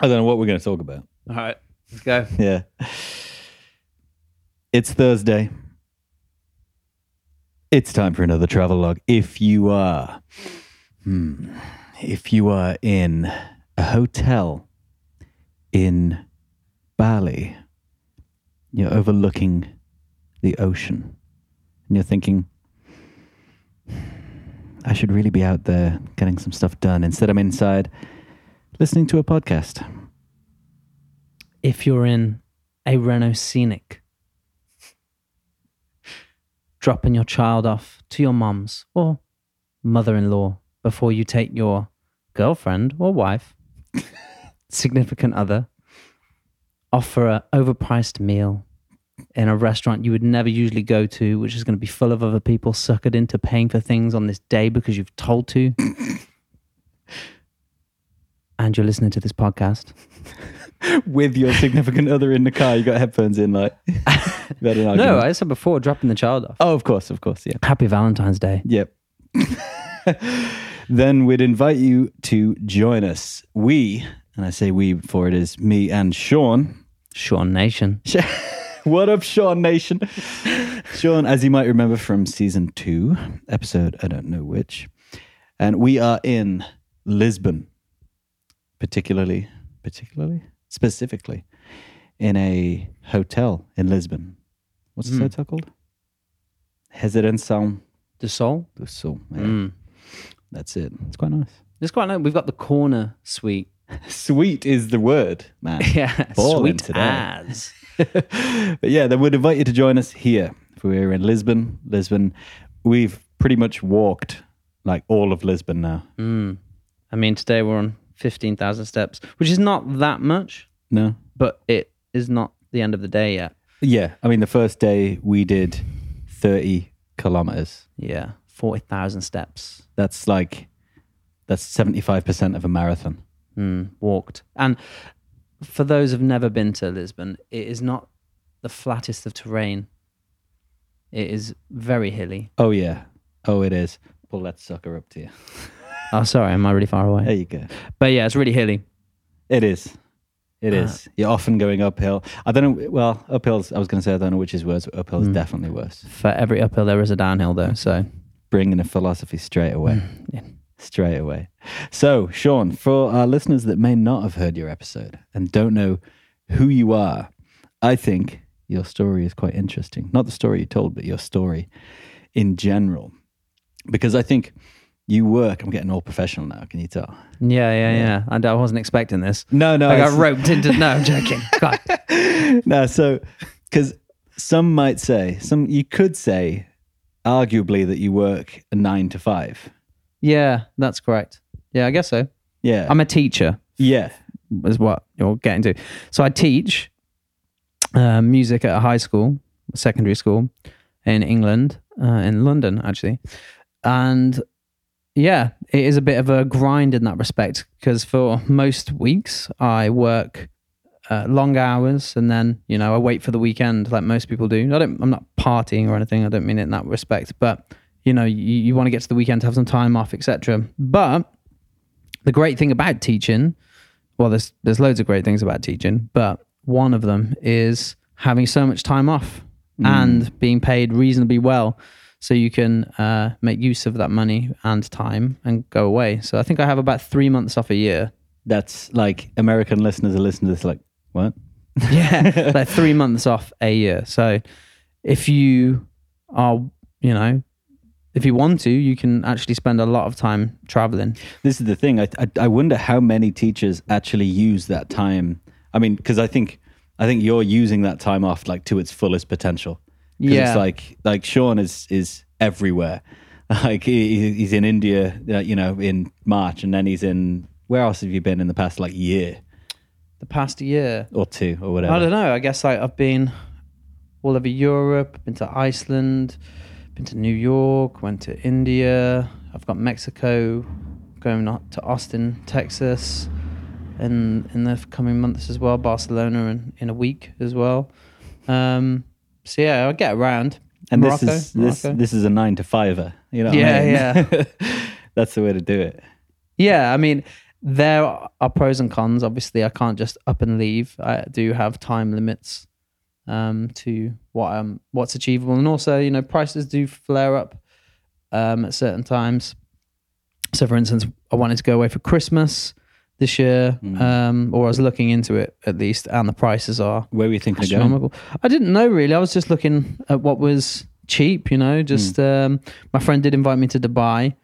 I don't know what we're going to talk about. All right, let's go. Yeah. It's Thursday. It's time for another travel log. If you are, hmm, if you are in a hotel in Bali, you're overlooking the ocean, and you're thinking, I should really be out there getting some stuff done. Instead, I'm inside listening to a podcast. If you're in a Renault Scenic, dropping your child off to your mum's or mother-in-law before you take your girlfriend or wife, significant other, offer for a overpriced meal in a restaurant you would never usually go to, which is going to be full of other people suckered into paying for things on this day because you've told to. And you're listening to this podcast. with your significant other in the car. You got headphones in, like. No. I said before dropping the child off. oh, of course, of course, yeah. Happy Valentine's Day. Yep. then we'd invite you to join us. We, and I say we before it is me and Sean. Sean Nation. what up, Sean Nation? Sean, as you might remember from season two, episode I don't know which, and we are in Lisbon, particularly, particularly, specifically, in a hotel in Lisbon. What's this Mm. hotel called? Residência The Sol. do Sul. Yeah, Mm. That's it. It's quite nice. It's quite nice. We've got the corner suite. Sweet is the word, man. Yeah, Ballin' sweet today. as. but yeah, then we'd invite you to join us here. If we're in Lisbon, Lisbon, we've pretty much walked like all of Lisbon now. Mm. I mean, today we're on 15,000 steps, which is not that much, No? but it is not the end of the day yet. Yeah. I mean, the first day we did 30 kilometers. Yeah, 40,000 steps That's like, that's 75% of a marathon. mm, walked. And for those who've never been to Lisbon, it is not the flattest of terrain. It is very hilly. Oh, yeah. Oh, it is. Pull that sucker up to you. Oh, sorry, am I really far away? There you go. But yeah, it's really hilly. It is. It Uh, is. You're often going uphill. I don't know. Well, uphill's, I was going to say, I don't know which is worse, but uphill is Mm. definitely worse. For every uphill, there is a downhill, though. So Bringing a philosophy straight away. yeah. Straight away. So, Sean, for our listeners that may not have heard your episode and don't know who you are, I think your story is quite interesting. Not the story you told, but your story in general. Because I think you work, I'm getting all professional now, can you tell? Yeah, yeah, yeah. And I wasn't expecting this. No, no. I got roped into. No, I'm joking. God. no, so because some might say, some you could say, arguably that you work a nine to five. Yeah, that's correct. Yeah, I guess so. Yeah, I'm a teacher, yeah, is what you're getting to. So I teach uh, music at a high school, secondary school in England, uh, in London, actually. And yeah, it is a bit of a grind in that respect because for most weeks I work uh, long hours and then you know I wait for the weekend like most people do. I don't. I'm not partying or anything. I don't mean it in that respect, but you know you, you want to get to the weekend to have some time off, etc. But the great thing about teaching, well, there's there's loads of great things about teaching, but one of them is having so much time off and being paid reasonably well so you can uh, make use of that money and time and go away. So I think I have about three months off a year. that's like American listeners are listening to this like, what? Yeah, like three months off a year. So if you are, you know, if you want to, you can actually spend a lot of time traveling. This is the thing. I, I I wonder how many teachers actually use that time. I mean, because I think I think you're using that time off like to its fullest potential. Yeah. it's like like Sean is is everywhere. Like he, he's in India, uh, you know, in March, and then he's in. Where else have you been in the past like year The past year, or two or whatever? I don't know. I guess like I've been all over Europe, been to Iceland, been to New York, went to India. I've got Mexico, going up to Austin, Texas, in in the coming months as well. Barcelona in, in a week as well. Um, so yeah, I'll get around. And Morocco, this is this Morocco. this is a nine to fiver. You know? what I Yeah. That's the way to do it. Yeah, I mean, there are pros and cons. Obviously, I can't just up and leave. I do have time limits um, to what um what's achievable, and also you know prices do flare up um, at certain times. So, for instance, I wanted to go away for Christmas this year, Mm. um, or I was looking into it at least, and the prices are Where were you thinking astronomical. I didn't know really. I was just looking at what was cheap. You know, just Mm. um, my friend did invite me to Dubai.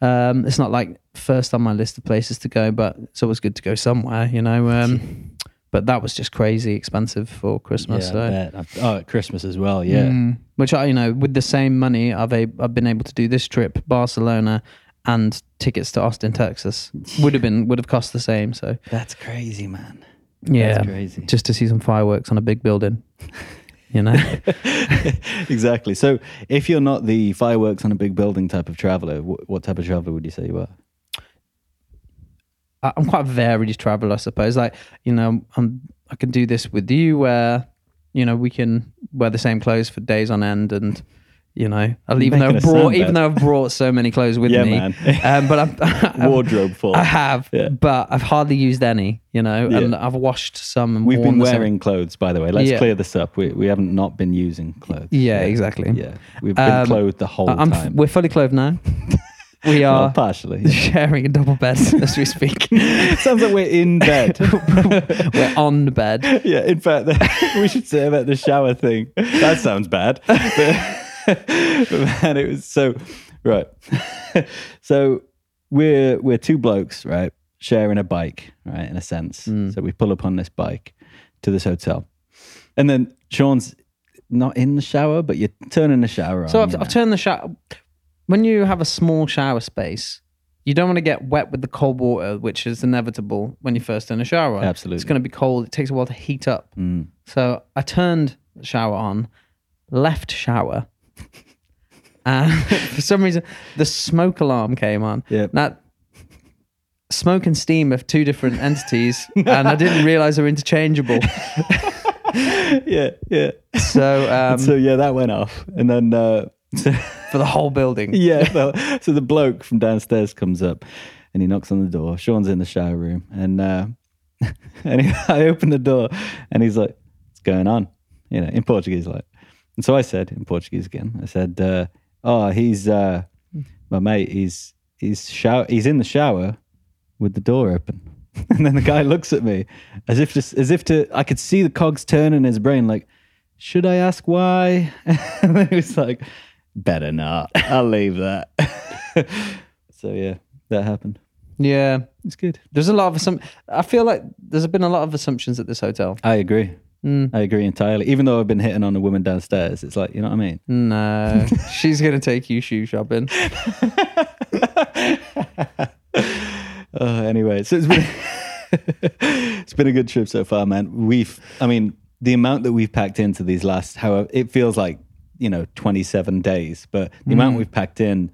Um, it's not like first on my list of places to go, but it's always good to go somewhere. You know, um, but that was just crazy expensive for Christmas. Yeah, so. I oh, at Christmas as well. Yeah. Mm. Which I, you know, with the same money, I've a, I've been able to do this trip, Barcelona, and tickets to Austin, Texas. Would have been would have cost the same. So That's crazy, man. yeah, That's crazy. just to see some fireworks on a big building. You know, exactly. So, if you're not the fireworks on a big building type of traveler, what type of traveler would you say you are? I'm quite a varied traveler, I suppose. Like you know, I'm I can do this with you where you know we can wear the same clothes for days on end and. You know, I'll- even though I've brought, even though I've brought so many clothes with Yeah, me, man. um, but I'm Wardrobe full. I have, Yeah. but I've hardly used any, you know, Yeah. and I've washed some. And We've been wearing clothes, by the way. Let's clear this up. We we haven't not been using clothes. Yeah, exactly. Yeah, we've been Um, clothed the whole I'm, time. we're fully clothed now. We Well, are partially. yeah. sharing a double bed as we speak. Sounds like we're in bed. We're on the bed. yeah, in fact, we should say about the shower thing. That sounds bad. But man, it was so right. so we're we're two blokes, right, sharing a bike, right, in a sense. Hmm. So we pull up on this bike to this hotel, and then Sean's not in the shower, but you're turning the shower on. So I've, you I've turned the shower. When you have a small shower space, you don't want to get wet with the cold water, which is inevitable when you first turn a shower on. Absolutely. It's going to be cold. It takes a while to heat up. Mm. So I turned the shower on, left shower, and for some reason the smoke alarm came on. Yep. Now, smoke and steam are two different entities, and I didn't realize they were interchangeable. yeah, yeah. So, um, so yeah, that went off, and then uh, for the whole building, yeah, so, so the bloke from downstairs comes up, and he knocks on the door. Sean's in the shower room, and uh, and he, I open the door, and he's like, "What's going on?" You know, in Portuguese, like. And so I said in Portuguese again. I said, uh, "Oh, he's uh, my mate. He's he's shower. He's in the shower with the door open." And then the guy looks at me as if just as if to I could see the cogs turn in his brain, like, should I ask why? and then he was like, better not. I'll leave that. so yeah, that happened. yeah. It's good. There's a lot of assum- I feel like there's been a lot of assumptions at this hotel. I agree. Mm. I agree entirely. Even though I've been hitting on a woman downstairs, it's like you know what I mean. No, she's gonna take you shoe shopping. Uh, anyway, so it's been it's been a good trip so far, man. We've, I mean, the amount that we've packed into these last, however, it feels like you know, twenty seven days, but the amount we've packed in.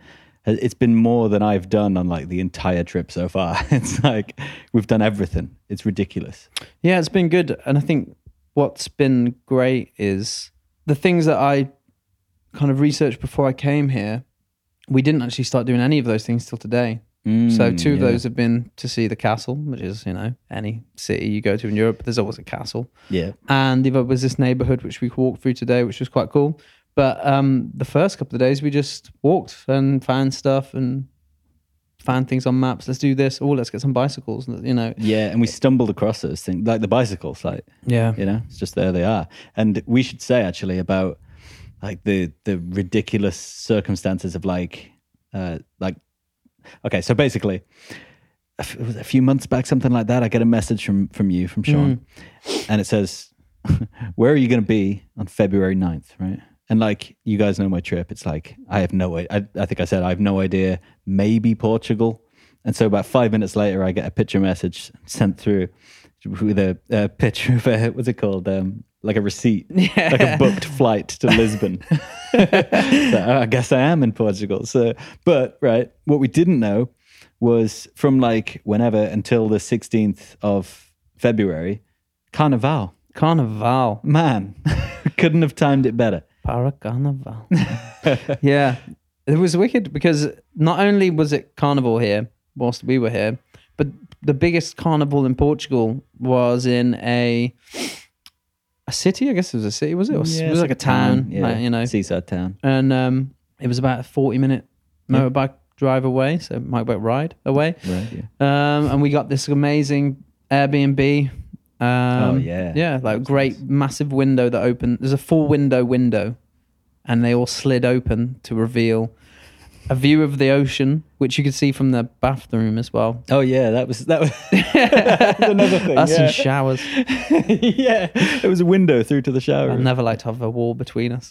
It's been more than I've done on like the entire trip so far. It's like we've done everything. It's ridiculous. Yeah, it's been good. And I think what's been great is the things that I kind of researched before I came here. We didn't actually start doing any of those things till today. so Mm, two of those have been to see the castle, which is, you know, any city you go to in Europe, there's always a castle. Yeah. And the other was this neighborhood, which we walked through today, which was quite cool. But um, the first couple of days, we just walked and found stuff and found things on maps. Let's do this. Oh, let's get some bicycles. You know, Yeah, and we stumbled across those things, like the bicycles. Like yeah, you know, it's just there they are. And we should say actually about like the the ridiculous circumstances of like uh like okay, so basically. a f- it was A few months back, something like that. I get a message from from you, from Sean, and it says, "Where are you going to be on February 9th, Right? And like you guys know my trip, it's like I have no I, I think I said I have no idea. Maybe Portugal. And so about five minutes later, I get a picture message sent through with a, a picture of a what's it called? Um, like a receipt, like a booked flight to Lisbon. so I guess I am in Portugal. So, but right, what we didn't know was from like whenever until the 16th of February, Carnival. Carnival. Man, couldn't have timed it better. Para Carnival. yeah. It was wicked because not only was it carnival here whilst we were here, but the biggest carnival in Portugal was in a a city. I guess it was a city. Was it? Or s- Yeah, it was like a town. Yeah, like, you know, seaside town. and um, it was about a forty minute Yeah. motorbike drive away. So motorbike ride away. Right. Yeah. Um, and we got this amazing Airbnb. Um, Oh, yeah. yeah, like That's great massive window that opened. There's a full window window, and they all slid open to reveal a view of the ocean, which you could see from the bathroom as well. Oh yeah, that was that was, that was another thing. Us yeah. showers. yeah, it was a window through to the shower. I'd never like to have a wall between us.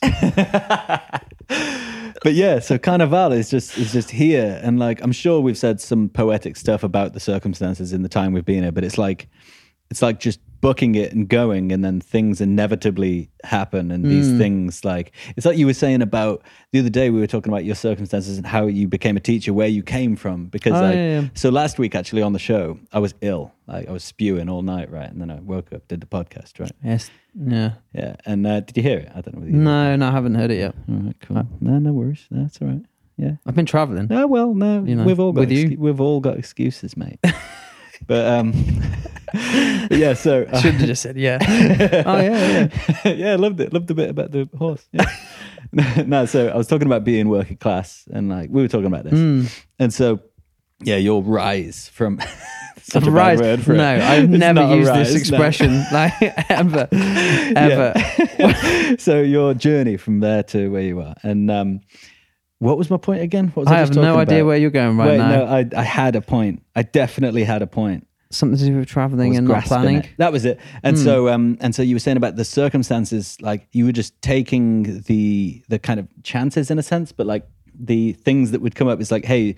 but yeah, so Carnival is just is just here, and like I'm sure we've said some poetic stuff about the circumstances in the time we've been here, but it's like it's like just booking it and going, and then things inevitably happen, and these Mm. things like it's like you were saying about the other day we were talking about your circumstances and how you became a teacher, where you came from, because Oh, like yeah, yeah. so last week actually on the show I was ill, like I was spewing all night, right, and then I woke up, did the podcast, right, yes. Yeah. yeah, and uh, did you hear it? I don't know. You No, no, I haven't heard it yet. all right, cool. No, no worries. That's all right. Yeah. I've been traveling. Oh well, no, You know, we've all got with you. we've all got excuses, mate. but um, but yeah. So uh, Should have just said yeah. oh yeah, yeah. yeah, loved it. Loved the bit about the horse. Yeah. no, so I was talking about being working class, and like we were talking about this, Mm. and so yeah, your rise from such a bad rise. word for it. no, I've It's never used rise, this no. expression like ever, ever. So your journey from there to where you are, and um, what was my point again? What was I, I have no idea about? where you're going right Wait, now. no, I, I had a point. I definitely had a point. Something to do with traveling and not planning. it. That was it. And Hmm. so, um, and so you were saying about the circumstances, like you were just taking the the kind of chances in a sense, but like the things that would come up is like, hey, do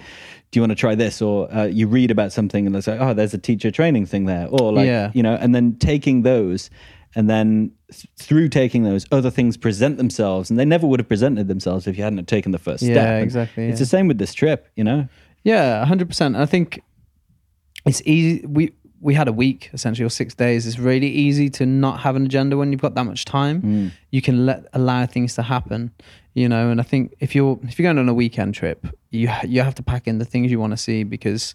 you want to try this? Or uh, you read about something and it's like, oh, there's a teacher training thing there, or like, Yeah. you know, and then taking those. And then th- through taking those, other things present themselves, and they never would have presented themselves if you hadn't taken the first Yeah, step. And exactly, It's the same with this trip, you know. Yeah, hundred percent. I think it's easy. We we had a week essentially or six days. It's really easy to not have an agenda when you've got that much time. Mm. You can let allow things to happen, you know. And I think if you're if you're going on a weekend trip, you you have to pack in the things you want to see because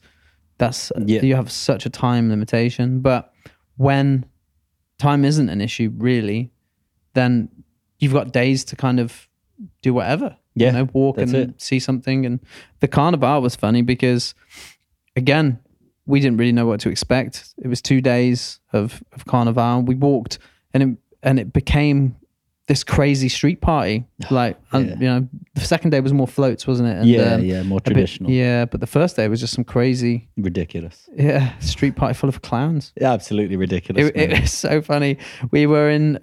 that's Yeah. you have such a time limitation. But when time isn't an issue really, then you've got days to kind of do whatever. Yeah, you know, walk and it. see something. And the carnival was funny because, again, we didn't really know what to expect. It was two days of of carnival. We walked, and it and it became this crazy street party. Like, and, Yeah. you know, the second day was more floats, wasn't it? And, yeah, um, yeah, more a bit- traditional, yeah, but the first day was just some crazy, ridiculous. yeah, street party full of clowns. Yeah, absolutely ridiculous. It, it was so funny. We were in,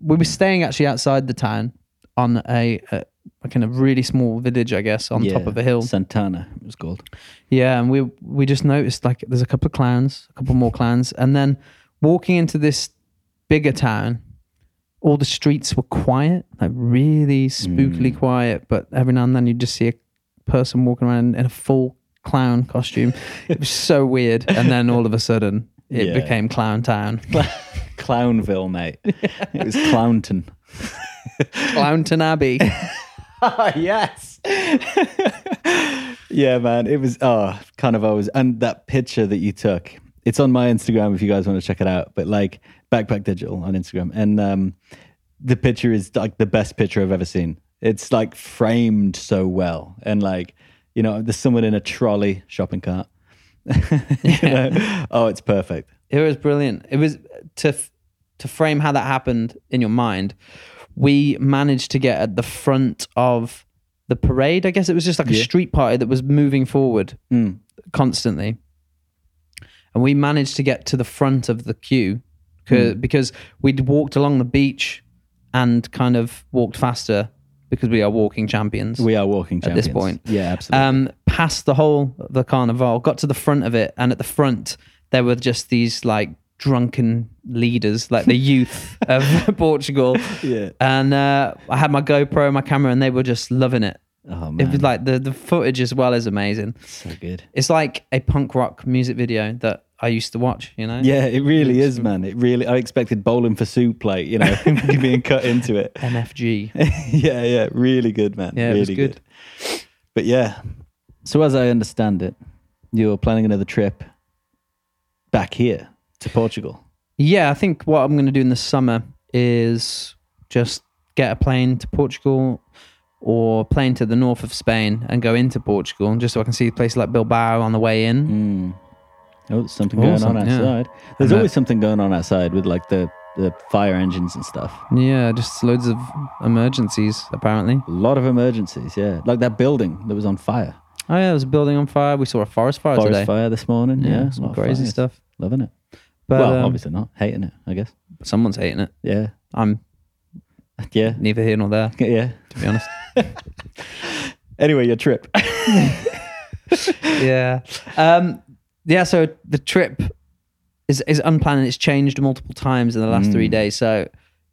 we were staying actually outside the town on a, a, of really small village, I guess, on top of a hill. Santana, it was called. Yeah, and we we just noticed like there's a couple of clowns, a couple more clowns, and then walking into this bigger town, all the streets were quiet, like really spookily Mm. quiet. But every now and then you'd just see a person walking around in a full clown costume. it was so weird, and then all of a sudden it Yeah. became Clown Town, Clownville, mate. it was Clownton. Clownton Abbey. oh, yes. yeah, man. It was, oh, kind of always. And that picture that you took, it's on my Instagram if you guys want to check it out. But like Backpack Digital on Instagram. And um, the picture is like the best picture I've ever seen. It's like framed so well. And like, you know, there's someone in a trolley shopping cart. You know? Oh, it's perfect. It was brilliant. It was to f- to frame how that happened in your mind. We managed to get at the front of the parade. I guess it was just like a street party that was moving forward Mm. constantly, and we managed to get to the front of the queue 'cause- because we'd walked along the beach and kind of walked faster because we are walking champions. We are walking champions. At this point. Yeah, absolutely. um, past the whole of the carnival, got to the front of it, and at the front there were just these like drunken leaders, like the youth of Portugal. yeah. And uh, I had my GoPro, and my camera, and they were just loving it. Oh, man. It was like the the footage as well is amazing. so good. It's like a punk rock music video that I used to watch. You know? Yeah, it really is, man. It really. I expected bowling for soup, like you know, being cut into it. MFG. yeah, yeah, really good, man. Yeah, it really was good. But yeah, so as I understand it, you're planning another trip back here to Portugal. Yeah, I think what I'm going to do in the summer is just get a plane to Portugal or plane to the north of Spain and go into Portugal just so I can see places like Bilbao on the way in. Mm. Oh, there's something going Awesome, on yeah. outside. There's And, always something going on outside with like the, the fire engines and stuff. Yeah, just loads of emergencies apparently. A lot of emergencies, yeah. Like that building that was on fire. Oh yeah, there was a building on fire. We saw a forest fire Forest today. fire this morning. Yeah, Yeah, a some of crazy fires. stuff. Loving it. But well, um, obviously not. Hating it, I guess. someone's hating it. Yeah. I'm Yeah. neither here nor there, Yeah. to be honest. Anyway, your trip. yeah. Um, yeah. So the trip is is unplanned. and It's changed multiple times in the last three days. So,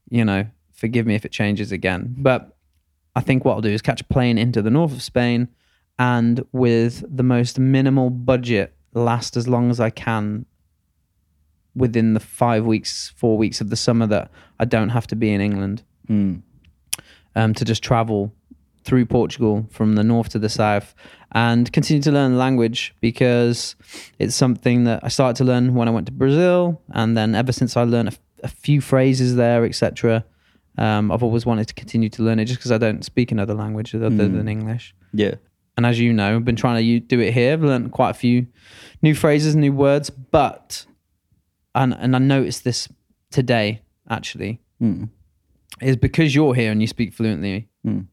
you know, forgive me if it changes again. But I think what I'll do is catch a plane into the north of Spain, and with the most minimal budget, last as long as I can within the five weeks, four weeks of the summer that I don't have to be in England Mm. um, to just travel through Portugal from the north to the south and continue to learn the language because it's something that I started to learn when I went to Brazil. And then ever since I learned a, a few phrases there, etc., um, I've always wanted to continue to learn it just because I don't speak another language other than English. Yeah. And as you know, I've been trying to do it here. I've learned quite a few new phrases, new words, but and and I noticed this today actually Mm. is because you're here and you speak fluently. Mm.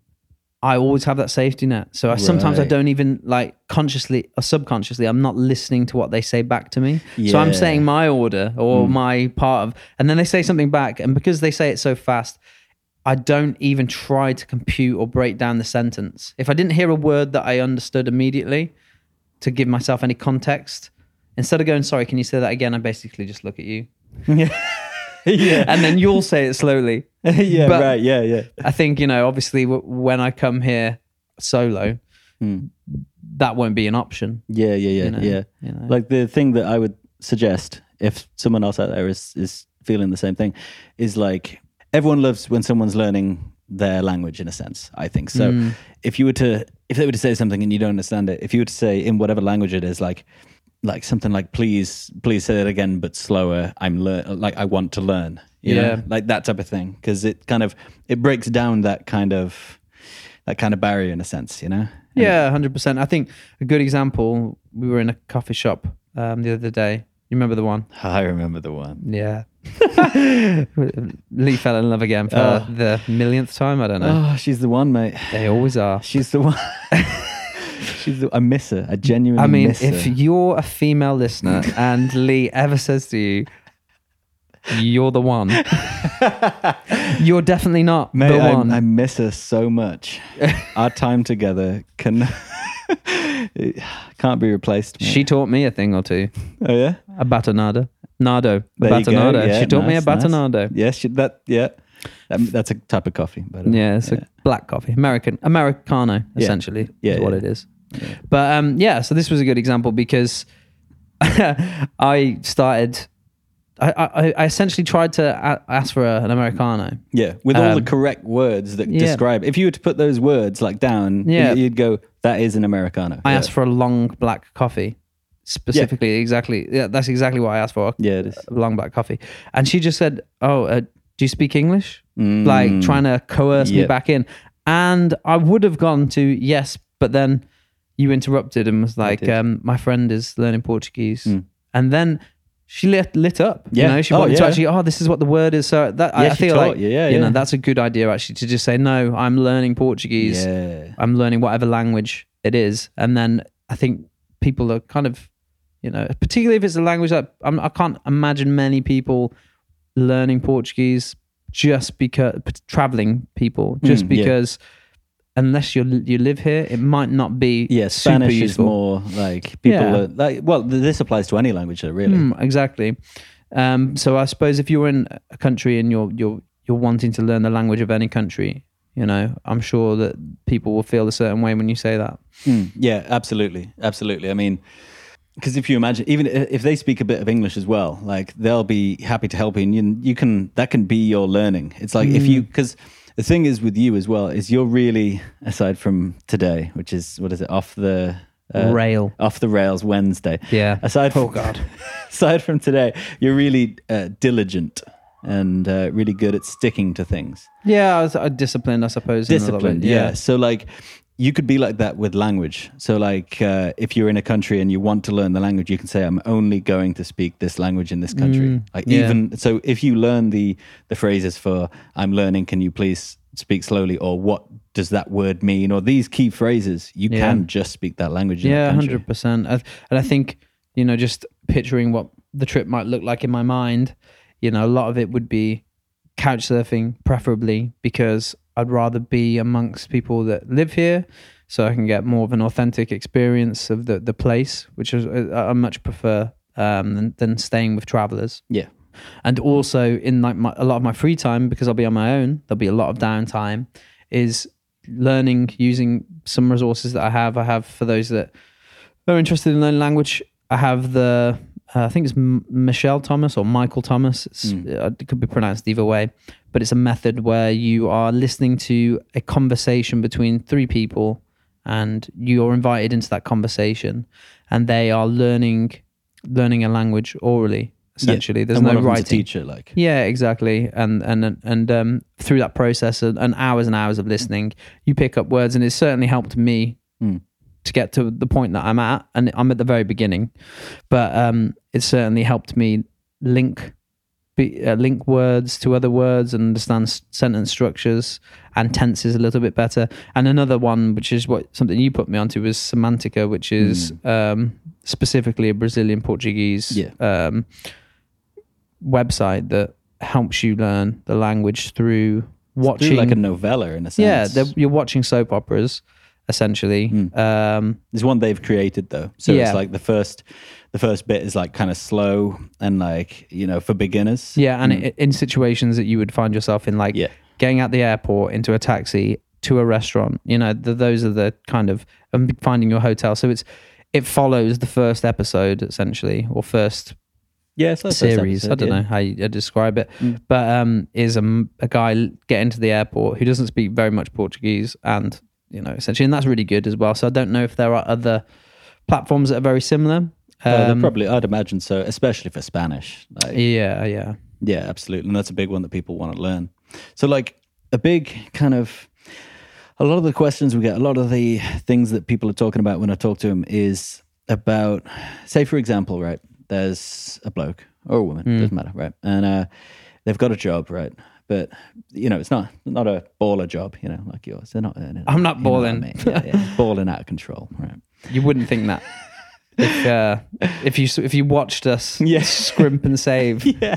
I always have that safety net. So I, sometimes I don't even like consciously or subconsciously, I'm not listening to what they say back to me. So I'm saying my order or hmm. my part of, and then they say something back. And because they say it so fast, I don't even try to compute or break down the sentence. If I didn't hear a word that I understood immediately to give myself any context, instead of going, sorry, can you say that again? I basically just look at you. yeah. And then you'll say it slowly. yeah, But- right. Yeah, yeah. I think you know, obviously, w- when I come here solo, Mm. that won't be an option. Yeah, yeah, yeah, You know, yeah. you know. Like the thing that I would suggest if someone else out there is is feeling the same thing is like everyone loves when someone's learning their language in a sense. I think so. Mm. If you were to if they were to say something and you don't understand it, if you were to say in whatever language it is, like like something like please please say that again but slower. I'm learn like I want to learn. You Yeah. know? like that type of thing because it kind of it breaks down that kind of that kind of barrier in a sense. You know. And- Yeah, hundred percent. I think a good example. We were in a coffee shop um, the other day. You remember the one? I remember the one. Yeah. Lee fell in love again for Oh. the millionth time. I don't know. Oh, she's the one, mate. They always are. She's the one. She's the. I miss her. I genuinely I mean, miss if you're a female listener and Lee ever says to you, "You're the one," you're definitely not Mate, the I, one. I miss her so much. Our time together can can't be replaced. mate. She taught me a thing or two. Oh yeah. A batonado. Nado. A There you go. batonado. Yeah, she taught me a nice, nice. batonado. Yes, she, that. Yeah. That, that's a type of coffee. But uh, Yeah, it's a black coffee. American Americano, essentially, Yeah, is what yeah. it is. But um, yeah, so this was a good example because I started. I, I, I essentially tried to a- ask for a, an Americano. Yeah, with all the Um, correct words that yeah. describe. If you were to put those words like down, Yeah. you'd go, "That is an americano." I yeah. asked for a long black coffee, specifically. Exactly. Yeah, that's exactly what I asked for. Yeah, it is. A long black coffee, and she just said, "Oh, uh, do you speak English?" Mm. like trying to coerce me back in. And I would have gone to yes, but then you interrupted and was like, um, "My friend is learning Portuguese," Mm. and then she lit lit up. Yeah. You know, she Oh, wanted to actually, oh, this is what the word is. So that I, Yeah, I she feel taught like you. Yeah, you know yeah. that's a good idea actually to just say, no, I'm learning Portuguese. Yeah. I'm learning whatever language it is, and then I think people are kind of, you know, particularly if it's a language that I'm, I can't imagine many people learning Portuguese just because traveling people just Mm, yeah. because unless you you live here, it might not be Yeah, Spanish is more like people. Yeah. Are, like, well, this applies to any language, though, really. Mm, exactly. Um, so I suppose if you're in a country and you're you're you're wanting to learn the language of any country, you know, I'm sure that people will feel a certain way when you say that. Mm, yeah, absolutely, absolutely. I mean, because if you imagine, even if they speak a bit of English as well, like they'll be happy to help you, and you, you can that can be your learning. It's like if Mm. you because the thing is with you as well is you're really aside from today, which is what is it off the uh, Rail. off the rails Wednesday. Yeah. Aside from Oh God. aside from today, you're really uh, diligent and uh, really good at sticking to things. Yeah, I was uh, disciplined, I suppose. in Disciplined, bit. yeah. So like. You could be like that with language. So, like, uh, if you're in a country and you want to learn the language, you can say, "I'm only going to speak this language in this country." like, yeah. even so, if you learn the the phrases for "I'm learning," can you please speak slowly, or what does that word mean, or these key phrases, you Yeah. can just speak that language. in Yeah, hundred percent. And I think you know, just picturing what the trip might look like in my mind, you know, a lot of it would be couch surfing, preferably because I'd rather be amongst people that live here, so I can get more of an authentic experience of the the place, which is uh, I much prefer um, than, than staying with travelers. Yeah. and also in like my, a lot of my free time because I'll be on my own. There'll be a lot of downtime. Is learning using some resources that I have. I have for those that are interested in learning language. I have the uh, I think it's M- Michelle Thomas or Michael Thomas. It's, uh, It could be pronounced either way, but it's a method where you are listening to a conversation between three people, and you're invited into that conversation, and they are learning learning a language orally. Essentially, there's and no one of them's a writing. teacher, like Yeah, exactly. And and and um, through that process and, and hours and hours of listening, you pick up words, and it certainly helped me Mm. To get to the point that I'm at. And I'm at the very beginning, but um, it certainly helped me link be, uh, link words to other words and understand sentence structures and tenses a little bit better. And another one, which is what something you put me onto, was Semantica, which is um, specifically a Brazilian Portuguese Yeah. um, website that helps you learn the language through watching. like a novella in a sense. yeah, you're watching soap operas essentially. Hmm. Um, There's one they've created though, so Yeah. it's like the first, the first bit is like kind of slow and like you know for beginners. yeah, and hmm. i in situations that you would find yourself in, like Yeah. getting out the airport into a taxi to a restaurant. You know, th those are the kind of and finding your hotel. So it's it follows the first episode essentially, or first yeah, it's like series. I don't yeah. know how you uh, describe it, hmm. but um, is a guy getting to the airport who doesn't speak very much Portuguese, and you know, essentially, and that's really good as well. So I don't know if there are other platforms that are very similar. They're Um, probably, I'd imagine so, especially for Spanish. Like, yeah, yeah, Yeah, absolutely. And that's a big one that people want to learn. So, like, a big kind of, a lot of the questions we get, a lot of the things that people are talking about when I talk to them is about, say, for example, right, there's a bloke or a woman, Hmm. doesn't matter, right? And uh, they've got a job, right? But, you know, it's not not a baller job, you know, like yours. They're not earning. I'm not what I balling. mean? Yeah, yeah. balling out of control, right? You wouldn't think that if uh, if you if you watched us Yeah. scrimp and save. Yeah.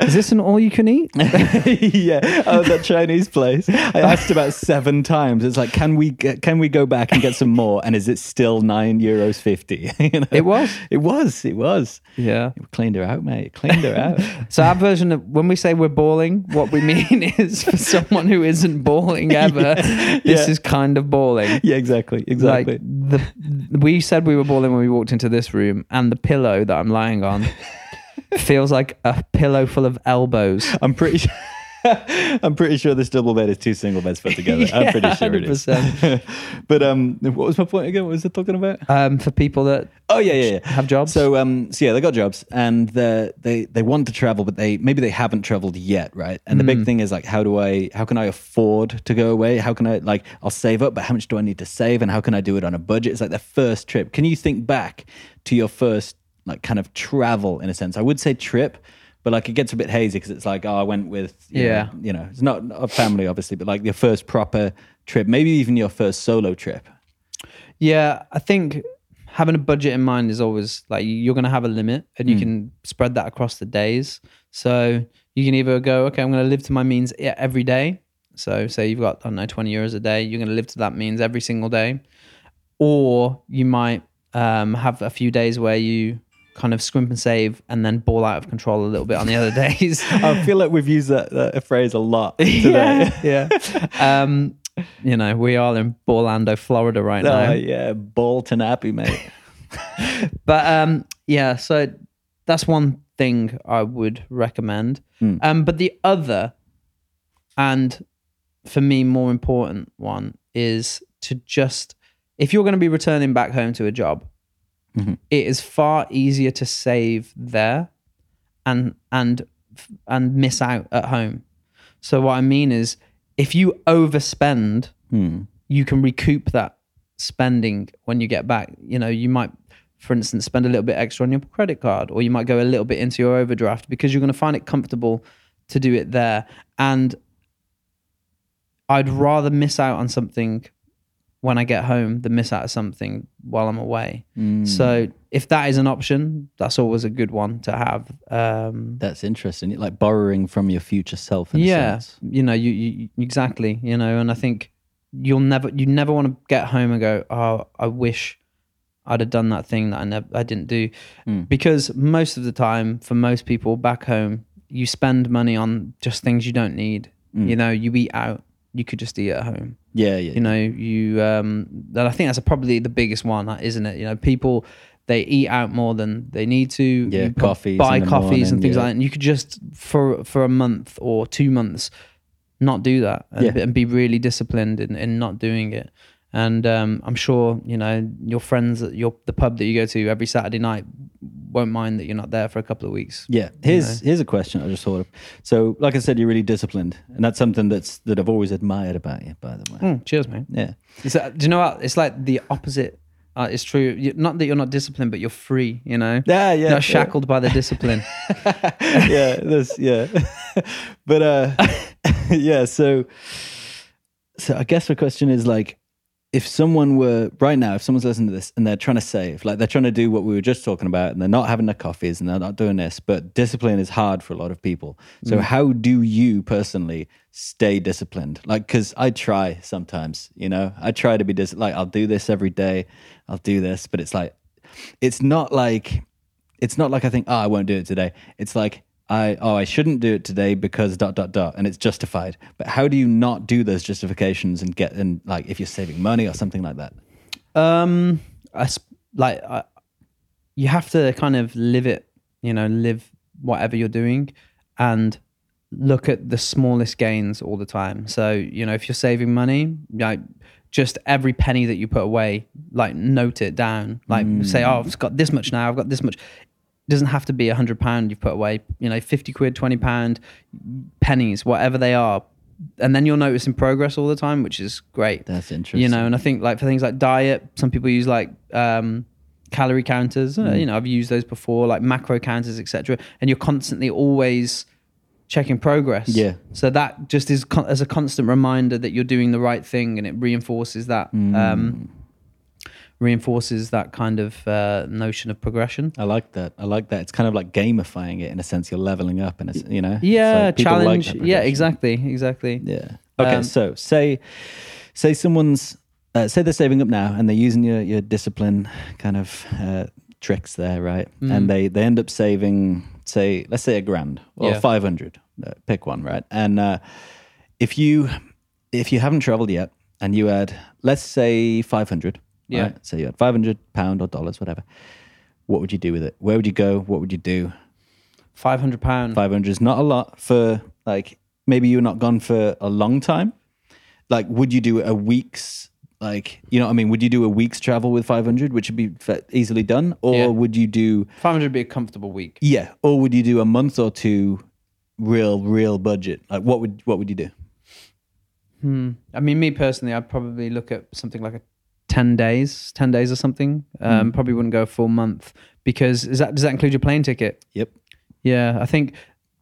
Is this an all you can eat? yeah. Oh, that Chinese place. I asked about seven times. It's like, can we can we go back and get some more? And is it still nine euros fifty? you know? It was. It was. It was. Yeah. We cleaned her out, mate. Cleaned her out. So our version of when we say we're balling, what we mean is for someone who isn't balling ever, this yeah. is kind of balling. yeah, exactly. Exactly. Like the we said we were balling when we walked into this room, and the pillow that I'm lying on feels like a pillow full of elbows. I'm pretty. Sure, I'm pretty sure this double bed is two single beds put together. I'm pretty sure it is. 100%. but um, what was my point again? What was it talking about? Um, for people that Oh yeah, yeah, yeah. have jobs. So um, so yeah, they got jobs and they they they want to travel, but they maybe they haven't traveled yet, right? And the big thing is like, how do I, how can I afford to go away? How can I like, I'll save up, but how much do I need to save, and how can I do it on a budget? It's like their first trip. Can you think back to your first like kind of travel in a sense? I would say trip. But like it gets a bit hazy because it's like oh I went with you Yeah. know, you know it's not a family obviously but like your first proper trip maybe even your first solo trip Yeah, I think having a budget in mind is always like you're going to have a limit and you can spread that across the days. So you can either go, okay, I'm going to live to my means every day. So say you've got, I don't know, 20 euros a day, you're going to live to that means every single day. Or you might um, have a few days where you kind of scrimp and save and then ball out of control a little bit on the other days. I feel like we've used that, that phrase a lot today. yeah. yeah. Um, you know, we are in Orlando, Florida right now. Oh yeah, Bolton happy mate. But um, yeah, so that's one thing I would recommend. Um, but the other, and for me, more important one is to just if you're going to be returning back home to a job, Mm-hmm. it is far easier to save there and and and miss out at home. So what I mean is if you overspend, hmm. you can recoup that spending when you get back. You know, you might for instance spend a little bit extra on your credit card or you might go a little bit into your overdraft because you're going to find it comfortable to do it there and I'd rather miss out on something when I get home than miss out on something while I'm away. Mm. So if that is an option, that's always a good one to have. Um, That's interesting. Like borrowing from your future self. In yeah, you know, you, you exactly, you know, and I think you'll never, you never want to get home and go, oh, I wish I'd have done that thing that I never, I didn't do, Mm. because most of the time, for most people back home, you spend money on just things you don't need. Mm. You know, you eat out, you could just eat at home Yeah, yeah. you know you um that i think that's probably the biggest one isn't it you know people they eat out more than they need to Yeah, You coffees buy coffees morning, and things yeah. like that and you could just for for a month or two months not do that and, Yeah. and be really disciplined in, in not doing it and um, I'm sure you know your friends at your the pub that you go to every Saturday night won't mind that you're not there for a couple of weeks. Yeah. Here's here's a question I just thought of. So, like I said, you're really disciplined, and that's something that's that I've always admired about you. By the way. Mm, cheers, mate. Yeah. It's, uh, do you know what? It's like the opposite. Uh, it's true. You, not that you're not disciplined, but you're free. You know, Yeah, yeah. you're not shackled by the discipline. yeah, this, yeah. but uh yeah, so so I guess the question is like if someone were right now, if someone's listening to this and they're trying to save, like they're trying to do what we were just talking about and they're not having their coffees and they're not doing this, but discipline is hard for a lot of people. So Mm. how do you personally stay disciplined? Like cuz I try sometimes, you know. I try to be dis- like I'll do this every day. I'll do this, but it's like it's not like it's not like I think, oh, I won't do it today. It's like I oh, I shouldn't do it today because dot dot dot, and it's justified. But how do you not do those justifications and get and like if you're saving money or something like that? um, I, like I, you have to kind of live it. You know, live whatever you're doing, and look at the smallest gains all the time. So you know, if you're saving money, like just every penny that you put away, like note it down. Like say, oh, I've got this much now. I've got this much. It doesn't have to be a hundred pound you've put away. You know, fifty quid, twenty pound, pennies, whatever they are, and then you'll notice in progress all the time, which is great. That's interesting. You know, and I think like for things like diet, some people use like um, calorie counters. Uh, Mm. you know, I've used those before, like macro counters, etc. And you're constantly always checking progress. Yeah. So that just is con- as a constant reminder that you're doing the right thing, and it reinforces that. Mm. Um, reinforces that kind of uh, notion of progression. I like that. I like that. It's kind of like gamifying it in a sense. You're leveling up, and it's you know. Yeah, like challenge. that yeah, exactly, exactly. Yeah. Okay. Um, so say say someone's uh, say they're saving up now and they're using your your discipline kind of uh, tricks there, right? Mm. And they they end up saving say let's say a grand or Yeah. five hundred. Uh, pick one, right? And uh, if you if you haven't traveled yet and you add let's say five hundred, Yeah. right? So you had five hundred pound or dollars, whatever. What would you do with it? Where would you go? What would you do? Five hundred pound. 500 is not a lot for like maybe you're not gone for a long time like would you do a week's like you know what i mean would you do a week's travel with 500 which would be easily done or Yeah. would you do Five hundred would be a comfortable week. yeah or would you do a month or two real real budget like what would what would you do Hmm. I mean, me personally, I'd probably look at something like a ten days, ten days or something. Um, Probably wouldn't go a full month because is that does that include your plane ticket? yep Yeah, I think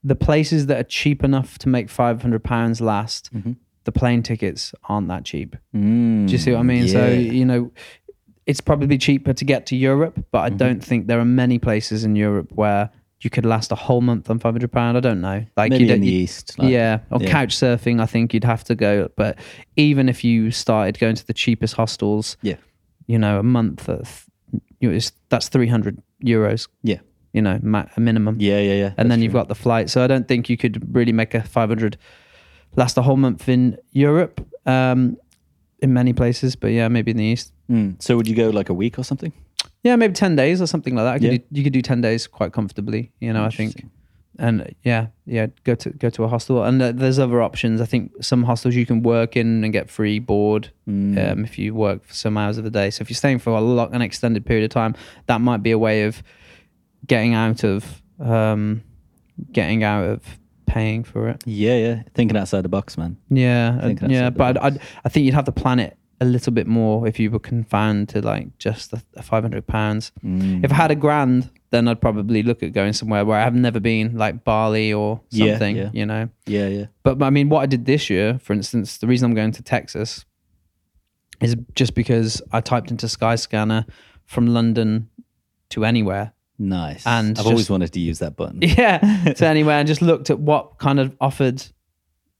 the places that are cheap enough to make five hundred pounds last, the plane tickets aren't that cheap. mm, Do you see what I mean? So you know, it's probably cheaper to get to Europe, but I don't think there are many places in Europe where you could last a whole month on five hundred pound. I don't know. Like maybe you in the east like- yeah, or yeah. couch surfing. I think you'd have to go, but even if you started going to the cheapest hostels, yeah you know, a month, of, you know, that's three hundred euros. yeah You know, ma- a minimum. yeah yeah yeah and then you've got the flight. So I don't think you could really make a five hundred last a whole month in Europe, um, in many places. But yeah, maybe in the east. mm. so would you go like a week or something Yeah, maybe ten days or something like that. I could Yeah. do, you could do ten days quite comfortably. You know, I think. And yeah, yeah, go to go to a hostel. And uh, there's other options. I think some hostels you can work in and get free board Mm. um, if you work for some hours of the day. So if you're staying for a lot, an extended period of time, that might be a way of getting out of um, getting out of paying for it. Yeah, yeah. Thinking outside the box, man. Yeah, uh, yeah, but I'd, I think you'd have to plan it a little bit more if you were confined to like just the, the 500 pounds. Mm. If I had a grand, then I'd probably look at going somewhere where I have never been, like Bali or something. yeah. You know, Yeah, yeah. but I mean, what I did this year, for instance, the reason I'm going to Texas is just because I typed into Skyscanner from London to anywhere. Nice. And I've always wanted to use that button. Yeah, to anywhere and just looked at what kind of offered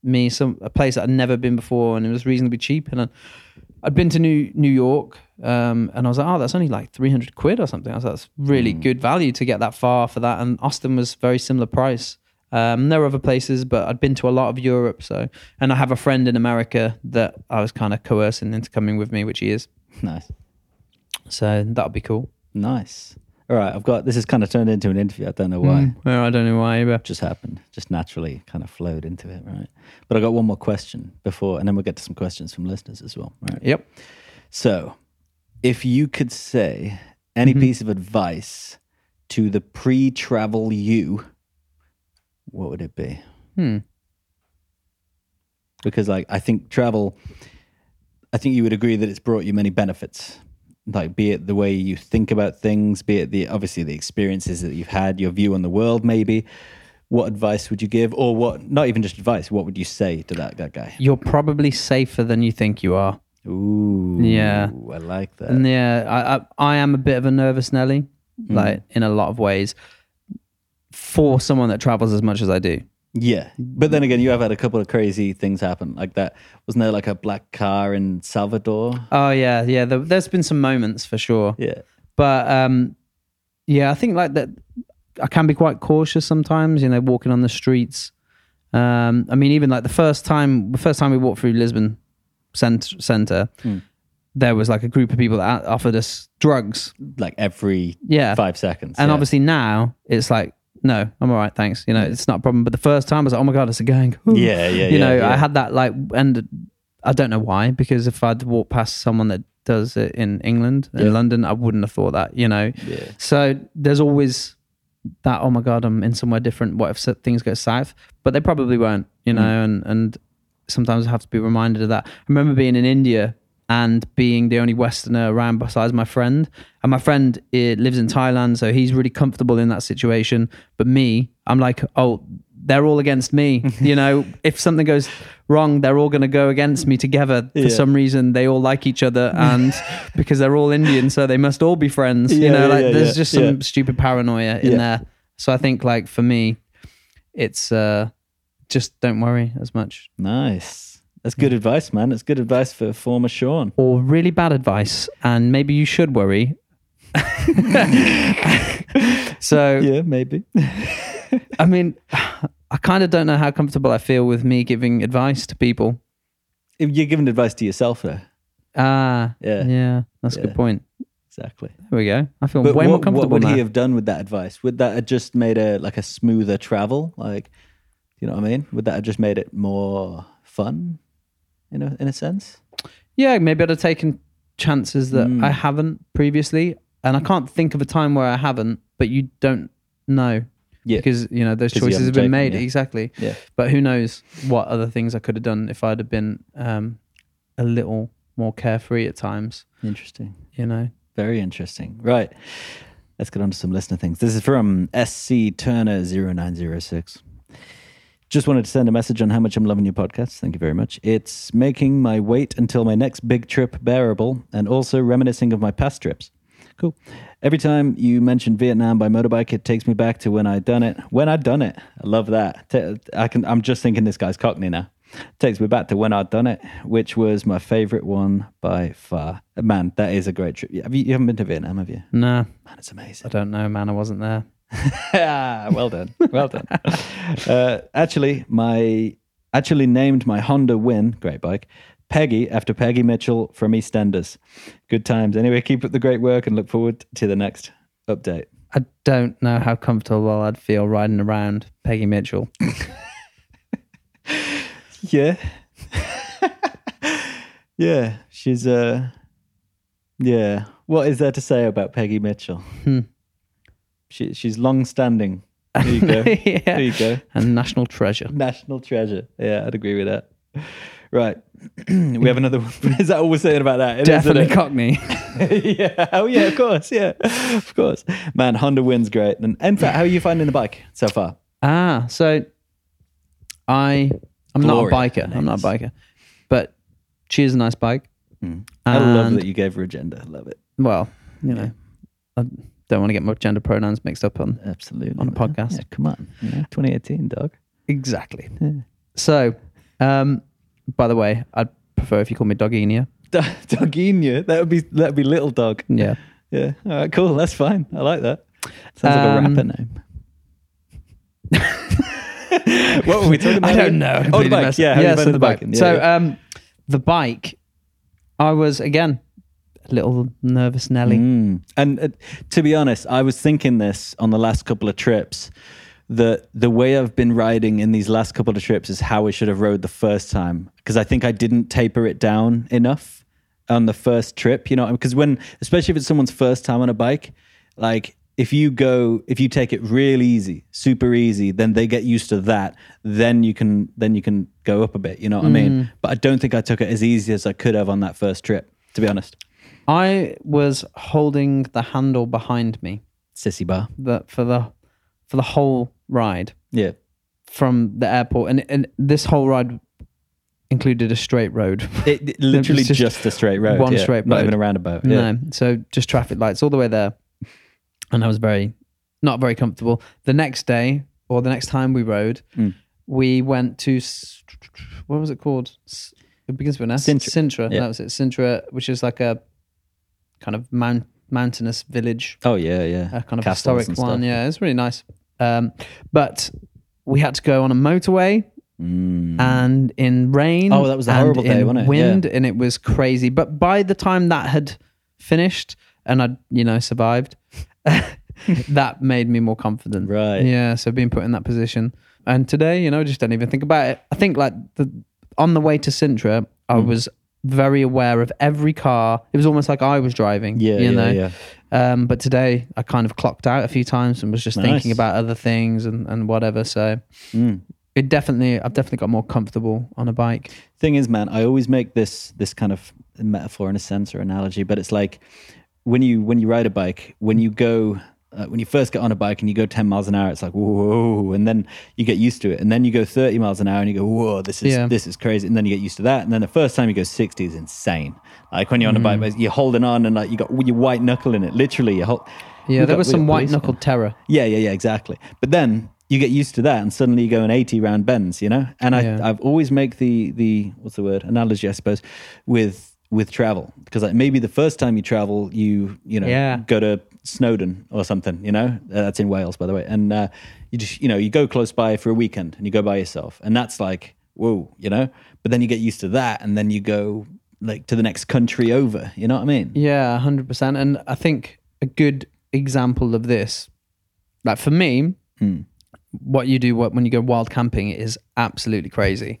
me some a place that I'd never been before and it was reasonably cheap. And I, I'd been to New New York, um, and I was like, oh, that's only like three hundred quid or something. I was like, that's really good value to get that far for that. And Austin was very similar price. Um, there were other places, but I'd been to a lot of Europe. So, and I have a friend in America that I was kind of coercing into coming with me, which he is. Nice. So that would be cool. Nice. All right, I've got this has kind of turned into an interview. I don't know why. Mm, well, I don't know why, but Just happened. Just naturally kind of flowed into it, right? But I got one more question before and then we'll get to some questions from listeners as well. Right. yep. So if you could say any Mhm. piece of advice to the pre-travel you, what would it be? Hmm. because like I think travel, I think you would agree that it's brought you many benefits. Like be it the way you think about things, be it the obviously the experiences that you've had, your view on the world, maybe. What advice would you give, or what? Not even just advice. What would you say to that, that guy? You're probably safer than you think you are. Ooh, Yeah. I like that. Yeah, I, I I am a bit of a nervous Nelly, Mm. like in a lot of ways, for someone that travels as much as I do. Yeah, but then again, you have had a couple of crazy things happen like that. Wasn't there like a black car in Salvador? Oh yeah, yeah. There, there's been some moments for sure, Yeah, but um, yeah, I think like that. I can be quite cautious sometimes. You know, walking on the streets. Um, I mean, even like the first time, the first time we walked through Lisbon cent- center, Hmm. there was like a group of people that offered us drugs. like every Yeah, five seconds. And yeah. obviously now it's like, no, I'm all right, thanks. You know, it's not a problem. But the first time I was like, oh my god, it's a gang. Yeah, yeah, You know, yeah, yeah. I had that like, and I don't know why, because if I'd walked past someone that does it in England, in Yeah. London, I wouldn't have thought that. You know, yeah, so there's always that. Oh my god, I'm in somewhere different. What if things go south? But they probably won't. You know, Mm. and and sometimes I have to be reminded of that. I remember being in India and being the only Westerner around besides my friend. And my friend eh, lives in Thailand, so he's really comfortable in that situation. But me, I'm like, oh, they're all against me. you know, if something goes wrong, they're all going to go against me together. For Yeah. some reason, they all like each other, and because they're all Indian, so they must all be friends. Yeah, you know, yeah, like there's just some stupid paranoia in there. So I think, like for me, it's uh, just don't worry as much. nice. That's good advice, man. That's good advice for former Sean. or really bad advice, and maybe you should worry. so, Yeah, maybe. I mean, I kind of don't know how comfortable I feel with me giving advice to people. If You're giving advice to yourself there. Ah, Yeah. yeah, that's a good point. Exactly. There we go. I feel But way what, more comfortable what would he have done with that advice? Would that have just made a like a smoother travel? Like, you know what I mean? Would that have just made it more fun, in a in a sense? yeah, maybe I'd have taken chances that Mm. I haven't previously, and I can't think of a time where I haven't. But you don't know Yeah. because you know those choices have been taken, made yeah. exactly. Yeah. But who knows what other things I could have done if I'd have been um, a little more carefree at times. Interesting. You know. Very interesting. Right. Let's get on to some listener things. This is from SC Turner 0906. Just wanted to send a message on how much I'm loving your podcast. Thank you very much. It's making my wait until my next big trip bearable and also reminiscing of my past trips. Cool. Every time you mention Vietnam by motorbike, it takes me back to when I'd done it. When I'd done it, I love that. I can. I'm just thinking this guy's Cockney now. Takes me back to when I'd done it, which was my favorite one by far. Man, that is a great trip. Have you, you haven't been to Vietnam, have you? Nah, Man, it's amazing. I don't know, man. I wasn't there. Well done, well done. uh, actually, my actually named my Honda Win, great bike, Peggy after Peggy Mitchell from EastEnders. Good times. Anyway, keep up the great work and look forward to the next update. I don't know how comfortable I'd feel riding around Peggy Mitchell. Yeah. yeah. She's uh yeah. What is there to say about Peggy Mitchell? Hmm. She she's long standing. There you go. There you go. And national treasure. National treasure. Yeah, I'd agree with that. Right. we have another one. Is that all we're saying about that? It is, Definitely isn't Cockney. yeah. Oh yeah, of course. Yeah. Of course. Man, Honda wins great. And in fact, how are you finding the bike so far? ah, so I I'm Gloria, not a biker. I'm not a biker. But she is a nice bike. I love that you gave her a gender. Love it. Well, you know, I don't want to get my gender pronouns mixed up on Absolutely. On a man. podcast. Yeah, come on. You know, 2018, dog. exactly. So, um, by the way, I'd prefer if you call me Doginia. D- Doginia. That would be that would be little dog. Yeah. Yeah. All right. Cool. That's fine. I like that. Sounds like a Um, rapper name. what were we talking about? I don't know. Oh, the bike. Yeah. up. how you yeah, so the bike. biking? Yeah, so, yeah. um, the bike, I was again little nervous, Nelly. Mm. And uh, to be honest, I was thinking this on the last couple of trips. that the way I've been riding in these last couple of trips is how I should have rode the first time because I think I didn't taper it down enough on the first trip. You know, because when, especially if it's someone's first time on a bike, like if you go, if you take it real easy, super easy, then they get used to that. Then you can, then you can go up a bit. You know what I mean? But I don't think I took it as easy as I could have on that first trip. To be honest, I was holding the handle behind me sissy bar. the, for the for the whole ride Yeah. from the airport, and and this whole ride included a straight road. It, it literally just just, a straight road. one yeah. straight Not even a roundabout. Yeah. No, so just traffic lights all the way there, and I was very not very comfortable. The next day or the next time we rode, Mm. we went to what was it called? It begins with an S. Sintra. Sintra. Yeah. That was it. Sintra, which is like a kind of mount, mountainous village, Oh yeah, yeah. a kind of Castles historic one. stuff. Yeah, it's really nice. Um, but we had to go on a motorway Mm. and in rain. Oh, that was a and horrible day, wasn't it? Wind, and it was crazy. But by the time that had finished, and I'd you know survived, that made me more confident. Right. Yeah. So being put in that position, and today, you know, just don't even think about it. I think like the on the way to Sintra, I Mm. was very aware of every car. It was almost like I was driving. Yeah, You yeah, know. yeah. Um, but today I kind of clocked out a few times and was just thinking about other things and, and whatever. So Mm. it definitely, I've definitely got more comfortable on a bike. Thing is, man, I always make this this kind of metaphor in a sense or analogy, but it's like when you when you ride a bike, when you go. Uh, when you first get on a bike and you go 10 miles an hour, it's like whoa, and then you get used to it, and then you go 30 miles an hour and you go whoa, this is Yeah. this is crazy, and then you get used to that, and then the first time you go 60 is insane. Like when you're on a bike, you're holding on and like you got your white knuckle in it, literally. You hold, Yeah, there got- was some white knuckled terror. Yeah, yeah, yeah, exactly. But then you get used to that, and suddenly you go in eighty round bends, you know. And I, Yeah. I've always make the the what's the word analogy, I suppose, with with travel because like maybe the first time you travel, you you know Yeah. go to Snowdon or something, you know. Uh, that's in Wales, by the way, and uh, you just you know you go close by for a weekend and you go by yourself, and that's like whoa, you know. But then you get used to that, and then you go like to the next country over. You know what I mean? Yeah, hundred percent. And I think a good example of this, like for me, Hmm. what you do when you go wild camping is absolutely crazy.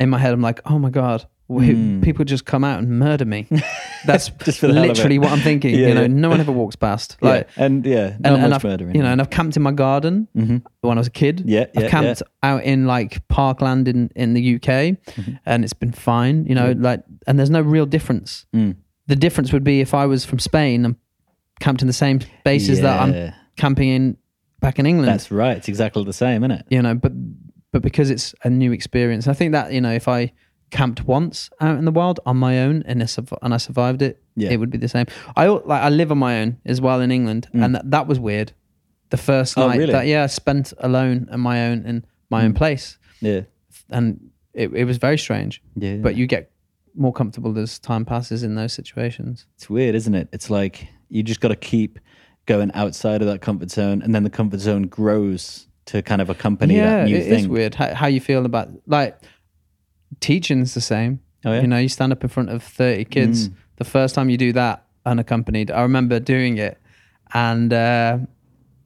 In my head, I'm like, oh my god, wh- people just come out and murder me. That's. Just for the hell of it. literally what I'm thinking. Yeah, you know, yeah. no one ever walks past. Yeah. Like, and yeah, and, not and much I've, murdering. you know, and I've camped in my garden when I was a kid. Yeah, yeah, I've camped out in like parkland in in the UK, Mm-hmm. and it's been fine. You know, like, and there's no real difference. Mm. The difference would be if I was from Spain and camped in the same spaces that I'm camping in back in England. That's right. It's exactly the same, isn't it? you know, but but because it's a new experience, I think that you know, if I camped once out in the wild on my own and I, surv- and I survived it, Yeah. it would be the same. I like I live on my own as well in England, and that, that was weird. The first Mm. Oh, night really? that yeah, I spent alone on my own in my Mm. own place, Yeah. and it, it was very strange. Yeah. But you get more comfortable as time passes in those situations. it's weird, isn't it? It's like you just got to keep going outside of that comfort zone, and then the comfort zone grows to kind of accompany yeah, that new it is thing. weird how, how you feel about like teaching's the same. Oh, yeah? You know, you stand up in front of thirty kids. The first time you do that unaccompanied, I remember doing it, and uh,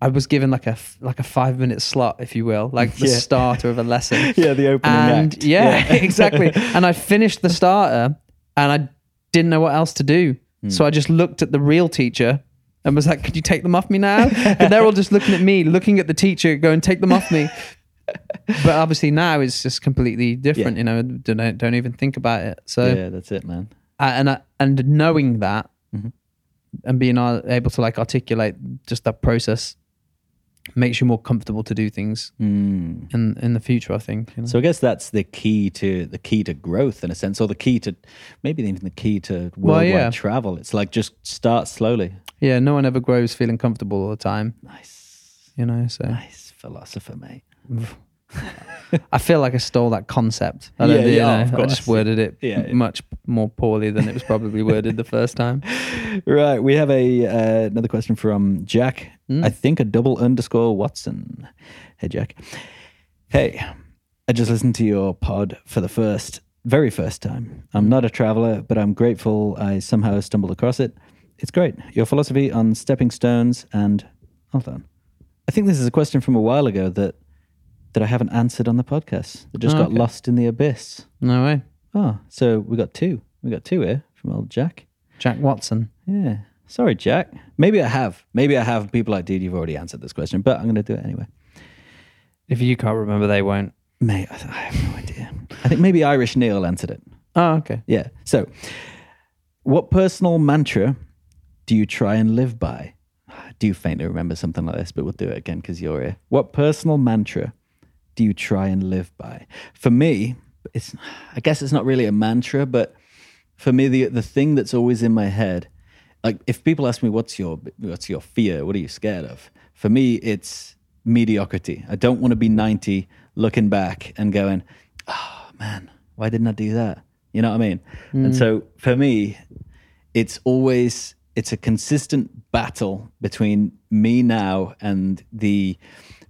I was given like a like a five minute slot, if you will, like the Yeah. starter of a lesson. Yeah, the opening and act. yeah, exactly. And I finished the starter, and I didn't know what else to do, Hmm. so I just looked at the real teacher and was like, "Could you take them off me now?" and they're all just looking at me, looking at the teacher, going, "Take them off me." but obviously now it's just completely different. Yeah. You know, don't don't even think about it. So yeah, that's it, man. uh, and uh, and knowing that Mhm. and being able to like articulate just that process makes you more comfortable to do things Mm. in in the future. I think. You know? So I guess that's the key to the key to growth in a sense, or the key to maybe even the key to worldwide yeah. travel. It's like just start slowly. yeah, no one ever grows feeling comfortable all the time. Nice, You know, so nice philosopher, mate. I feel like I stole that concept. I don't Yeah, do, you yeah, know, of I just worded it Yeah, yeah. much more poorly than it was probably worded the first time. Right, we have a uh, another question from Jack. Hmm. I think a double underscore Watson. Hey, Jack. Hey, I just listened to your pod for the first, very first time. I'm not a traveler, but I'm grateful I somehow stumbled across it. It's great. Your philosophy on stepping stones and hold on. I think this is a question from a while ago that that I haven't answered on the podcast. That just Oh, got okay. lost in the abyss. No way, Oh, so we got two. We got two here from old Jack. Jack Watson. Yeah. Sorry, Jack. Maybe I have. Maybe I have. People like, dude, you've already answered this question, but I'm going to do it anyway. If you can't remember, they won't. Mate, I I have no idea. I think maybe Irish Neil answered it. Oh, okay. Yeah. So, what personal mantra do you try and live by? I do faintly remember something like this, but we'll do it again because you're here. What personal mantra do you try and live by? For me, it's I guess it's not really a mantra, but for me, the the thing that's always in my head, like if people ask me what's your what's your fear, what are you scared of? For me, it's mediocrity. I don't want to be 90 looking back and going, oh man, why didn't I do that? You know what I mean? And mm. so for me, it's always it's a consistent battle between me now and the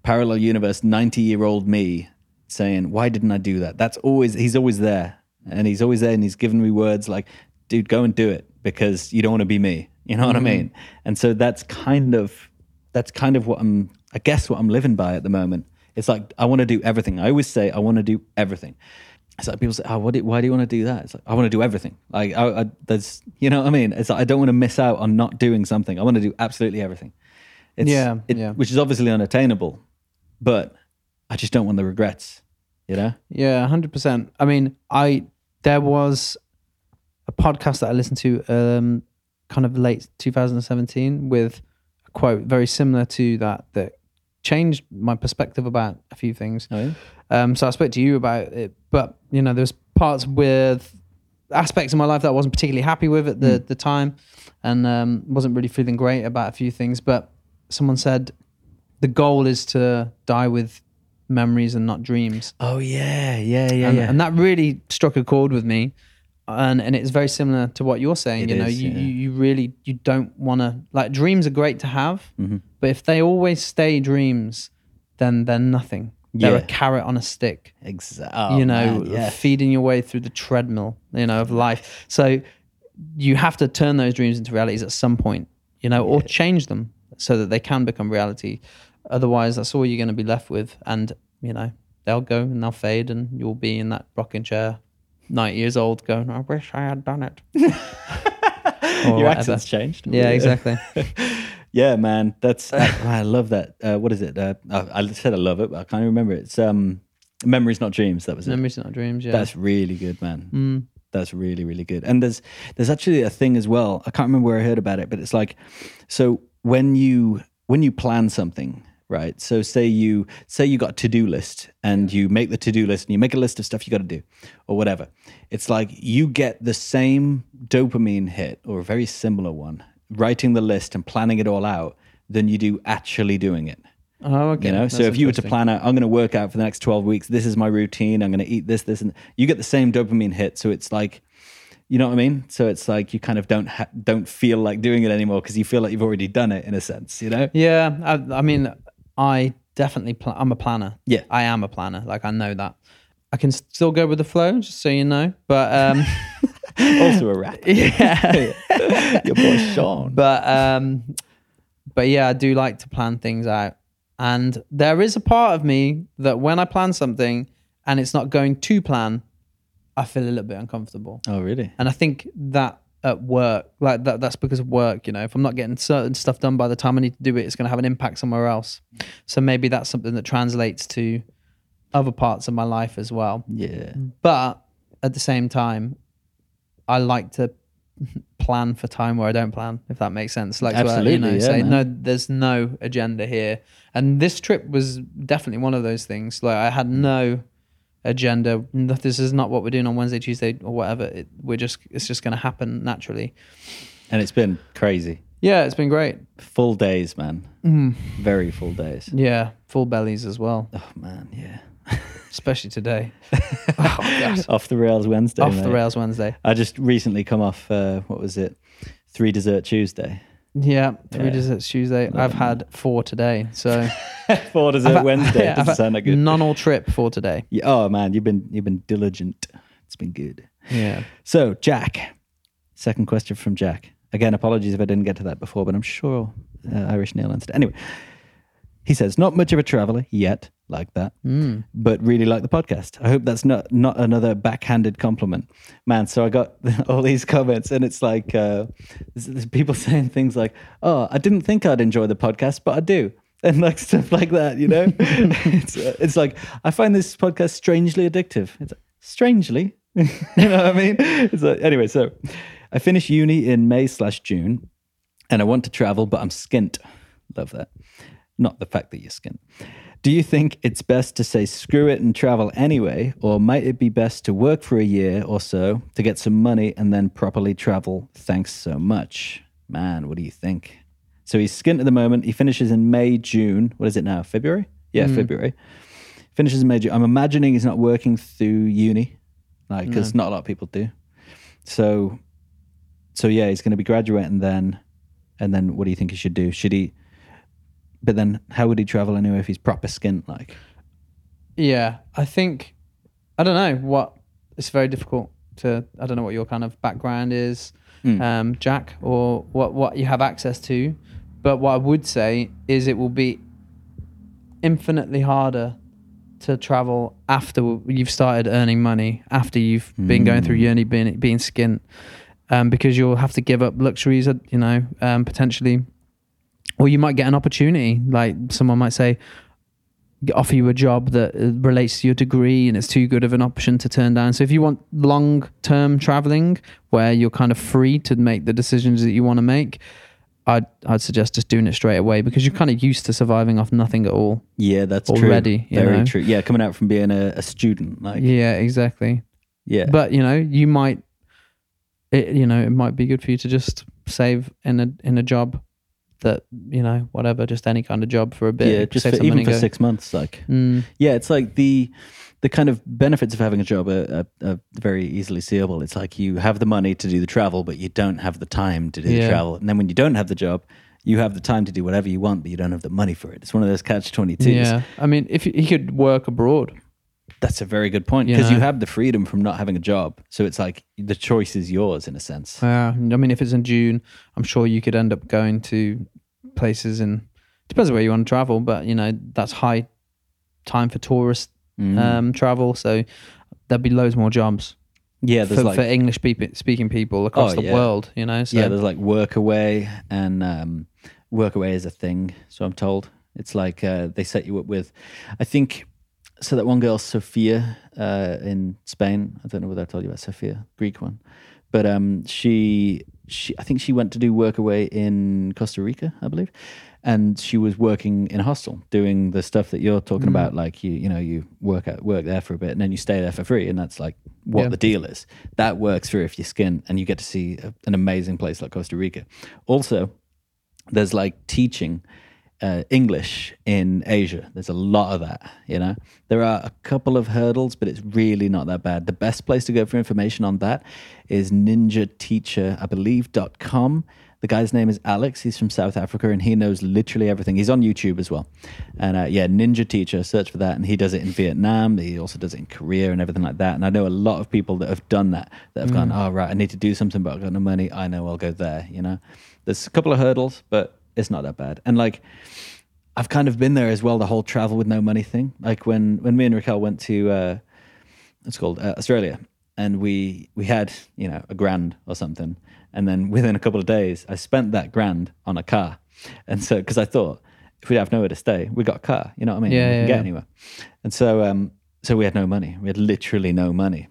parallel universe 90 year old me saying why didn't i do that that's always he's always there and he's always there and he's given me words like dude go and do it because you don't want to be me you know what i mm-hmm. mean and so that's kind of that's kind of what i'm i guess what i'm living by at the moment it's like i want to do everything i always say i want to do everything it's like people say, "Oh, what do, why do you want to do that?" It's like I want to do everything. Like, I, I, there's, you know what I mean? It's like I don't want to miss out on not doing something. I want to do absolutely everything. It's, Yeah, it- yeah. Which is obviously unattainable, but I just don't want the regrets. You know? Yeah, hundred percent. I mean, I there was a podcast that I listened to, um, kind of late 2017, with a quote very similar to that that changed my perspective about a few things. Oh, yeah? Um, so I spoke to you about it, but you know, there's parts with aspects of my life that I wasn't particularly happy with at the the time, and um, wasn't really feeling great about a few things. But someone said the goal is to die with memories and not dreams Oh yeah, yeah, yeah, and, yeah. and that really struck a chord with me and and it's very similar to what you're saying It you know is, you, yeah. you you really you don't want to like dreams are great to have Mm-hmm. but if they always stay dreams then they're nothing they're a carrot on a stick exactly. you know man, yeah. feeding your way through the treadmill you know of life so you have to turn those dreams into realities at some point you know or change them so that they can become reality otherwise that's all you're going to be left with and you know they'll go and they'll fade and you'll be in that rocking chair 90 years old going i wish i had done it Your accent's changed. yeah exactly yeah, man. That's I, I love that. Uh, what is it? Uh, I, I said I love it, but I can't remember. It's um, memories, not dreams. That was it. memories not dreams yeah That's really good, man. Mm. That's really, really good. And there's there's actually a thing as well. I can't remember where I heard about it, but it's like so when you when you plan something, right? So say you say you got a to-do list and you make the to-do list and you make a list of stuff you got to do or whatever. It's like you get the same dopamine hit or a very similar one writing the list and planning it all out than you do actually doing it. oh okay You know, so if you were to plan out, I'm going to work out for the next 12 weeks. This is my routine. I'm going to eat this, this, and you get the same dopamine hit. So it's like, you know what I mean? So it's like you kind of don't ha- don't feel like doing it anymore because you feel like you've already done it in a sense. You know? Yeah, I, I mean, I definitely pl- I'm a planner. Yeah. I am a planner. Like I know that. I can still go with the flow, just so you know. But um, also a rapper. yeah, Your boy Sean. but um, but yeah, I do like to plan things out. And there is a part of me that when I plan something and it's not going to plan, I feel a little bit uncomfortable. Oh, really? And I think that at work, like that, that's because of work. You know, if I'm not getting certain stuff done by the time I need to do it, it's going to have an impact somewhere else. So maybe that's something that translates to other parts of my life as well. Yeah. But at the same time, I like to plan for time where I don't plan, if that makes sense. Like, Absolutely, you know, yeah, say, man. no, there's no agenda here. And this trip was definitely one of those things. Like, I had no agenda. This is not what we're doing on Wednesday, Tuesday, or whatever. It, we're just, it's just going to happen naturally. And it's been crazy. Yeah, it's been great. Full days, man. Mm. Very full days. Yeah, full bellies as well, Oh, man. Yeah. especially today. oh, Off the rails Wednesday. Off the rails Wednesday. I just recently come off, uh, what was it? Three Dessert Tuesday. Yeah, three Yeah. desserts Tuesday. I've had four today. So. Four Dessert I've- Wednesday. Yeah, Doesn't sound that good. None all trip for today. Yeah, oh, man. You've been, you've been diligent. It's been good. Yeah. So, Jack. Second question from Jack. Again, apologies if I didn't get to that before, but I'm sure uh, Irish Neil answered. Anyway, he says, not much of a traveler yet, like that, Mm. but really like the podcast. I hope that's not not another backhanded compliment, man. So I got all these comments, and it's like uh, there's, there's people saying things like, "Oh, I didn't think I'd enjoy the podcast, but I do." And like stuff like that, you know. it's uh, it's like I find this podcast strangely addictive. It's like, strangely, you know what I mean? It's like, anyway, so I finish uni in May slash June, and I want to travel, but I'm skint. Love that. Not the fact that you're skint. Do you think it's best to say screw it and travel anyway, or might it be best to work for a year or so to get some money and then properly travel? Thanks so much. Man, what do you think? So he's skint at the moment. He finishes in May, June. What is it now? February? Yeah, mm-hmm. February. Finishes in May, June. I'm imagining he's not working through uni, like, because not a lot of people do. So, so yeah, he's going to be graduating then. And then what do you think he should do? Should he? But then, how would he travel anyway if he's proper skint? Like, Yeah. I think, I don't know what, it's very difficult to, I don't know what your kind of background is, Hmm. um, Jack, or what, what you have access to. But what I would say is it will be infinitely harder to travel after you've started earning money, after you've been going through uni, being, being skint, um, because you'll have to give up luxuries, uh, you know, um, potentially. Or you might get an opportunity, like someone might say, offer you a job that uh, relates to your degree and it's too good of an option to turn down. So if you want long term traveling where you're kind of free to make the decisions that you want to make, I'd I'd suggest just doing it straight away because you're kind of used to surviving off nothing at all. yeah, that's Already, true. Very know? true. Yeah, coming out from being a, a student, like, Yeah, exactly. yeah, But you know, you might it, you know, it might be good for you to just save in a in a job that, you know, whatever, just any kind of job for a bit. yeah, just for, even for go, six months, like, Mm, yeah, it's like the the kind of benefits of having a job are, are, are very easily seeable. It's like you have the money to do the travel, but you don't have the time to do the travel. And then when you don't have the job, you have the time to do whatever you want, but you don't have the money for it. It's one of those catch twenty twos. yeah. I mean, if he could work abroad, That's a very good point because you, know? have the freedom from not having a job. So it's like the choice is yours in a sense. Yeah, I mean, if it's in June, I'm sure you could end up going to places in. Depends on where you want to travel, but you know that's high time for tourist Mm. um, travel, so there'd be loads more jobs yeah, there's for, like for English speaking people across Oh, the yeah. world. You know, so yeah, there's like Workaway and um, Workaway is a thing. So I'm told it's like uh, they set you up with, I think. So that one girl, Sophia, uh, in Spain. I don't know whether I told you about Sophia, Greek one, but um, she she I think she went to do Workaway in Costa Rica, I believe, and she was working in a hostel doing the stuff that you're talking about. Like you you know you work at work there for a bit and then you stay there for free, and that's like what Yeah. the deal is. That works for if you skin and you get to see a, an amazing place like Costa Rica. Also, there's like teaching uh, English in Asia. There's a lot of that, you know. There are a couple of hurdles, but it's really not that bad. The best place to go for information on that is ninja teacher, I believe, dot com. The guy's name is Alex. He's from South Africa and he knows literally everything. He's on YouTube as well. And uh, yeah, Ninja Teacher, search for that. And he does it in Vietnam. He also does it in Korea and everything like that. And I know a lot of people that have done that, that have gone, oh, right, I need to do something, but I've got no money. I know I'll go there, you know. There's a couple of hurdles, but it's not that bad. And like, I've kind of been there as well. The whole travel with no money thing. Like when when me and Raquel went to uh, it's called uh, Australia, and we we had you know a grand or something, and then within a couple of days, I spent that grand on a car, and so because I thought if we have nowhere to stay, we got a car. You know what I mean? Yeah, we can yeah, get yeah. anywhere. And so um, so we had no money. We had literally no money.